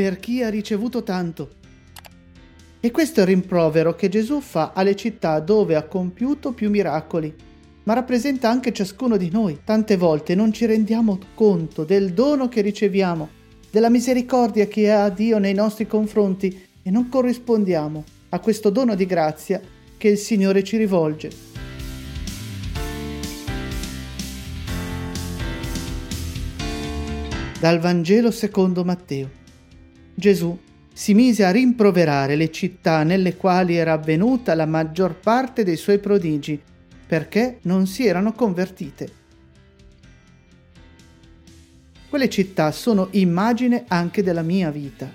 Per chi ha ricevuto tanto. E questo è il rimprovero che Gesù fa alle città dove ha compiuto più miracoli, ma rappresenta anche ciascuno di noi. Tante volte non ci rendiamo conto del dono che riceviamo, della misericordia che ha Dio nei nostri confronti e non corrispondiamo a questo dono di grazia che il Signore ci rivolge. Dal Vangelo secondo Matteo. Gesù si mise a rimproverare le città nelle quali era avvenuta la maggior parte dei suoi prodigi, perché non si erano convertite. Quelle città sono immagine anche della mia vita.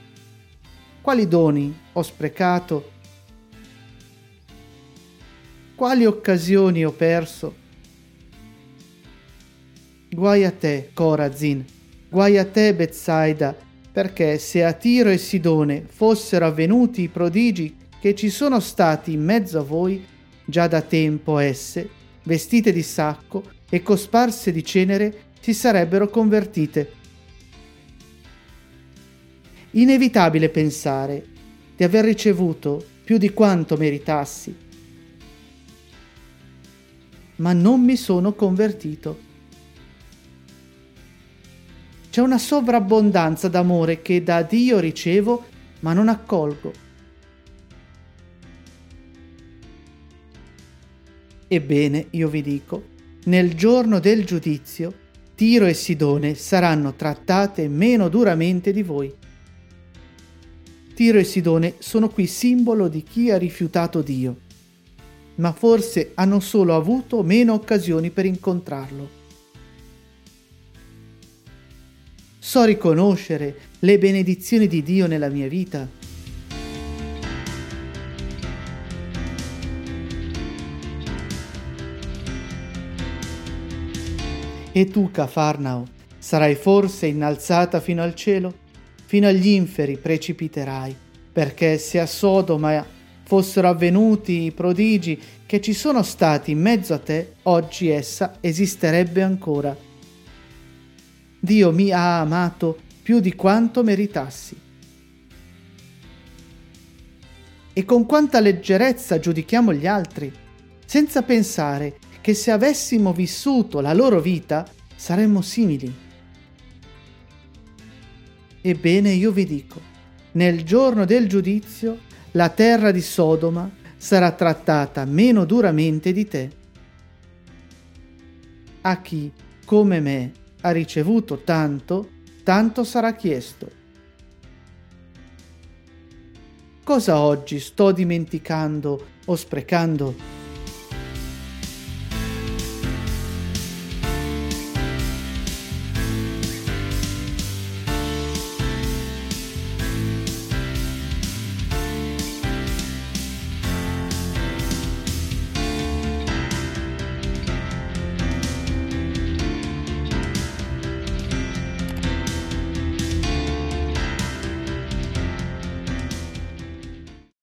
Quali doni ho sprecato? Quali occasioni ho perso? Guai a te, Corazin, guai a te, Bezzaida, perché se a Tiro e Sidone fossero avvenuti i prodigi che ci sono stati in mezzo a voi, già da tempo esse, vestite di sacco e cosparse di cenere, si sarebbero convertite. Inevitabile pensare di aver ricevuto più di quanto meritassi, ma non mi sono convertito. C'è una sovrabbondanza d'amore che da Dio ricevo, ma non accolgo. Ebbene, io vi dico, nel giorno del giudizio, Tiro e Sidone saranno trattate meno duramente di voi. Tiro e Sidone sono qui simbolo di chi ha rifiutato Dio, ma forse hanno solo avuto meno occasioni per incontrarlo. So riconoscere le benedizioni di Dio nella mia vita. E tu, Cafarnao, sarai forse innalzata fino al cielo? Fino agli inferi precipiterai, perché se a Sodoma fossero avvenuti i prodigi che ci sono stati in mezzo a te, oggi essa esisterebbe ancora. Dio mi ha amato più di quanto meritassi. E con quanta leggerezza giudichiamo gli altri, senza pensare che se avessimo vissuto la loro vita saremmo simili. Ebbene io vi dico, nel giorno del giudizio la terra di Sodoma sarà trattata meno duramente di te. A chi, come me, ha ricevuto tanto, tanto sarà chiesto. Cosa oggi sto dimenticando o sprecando?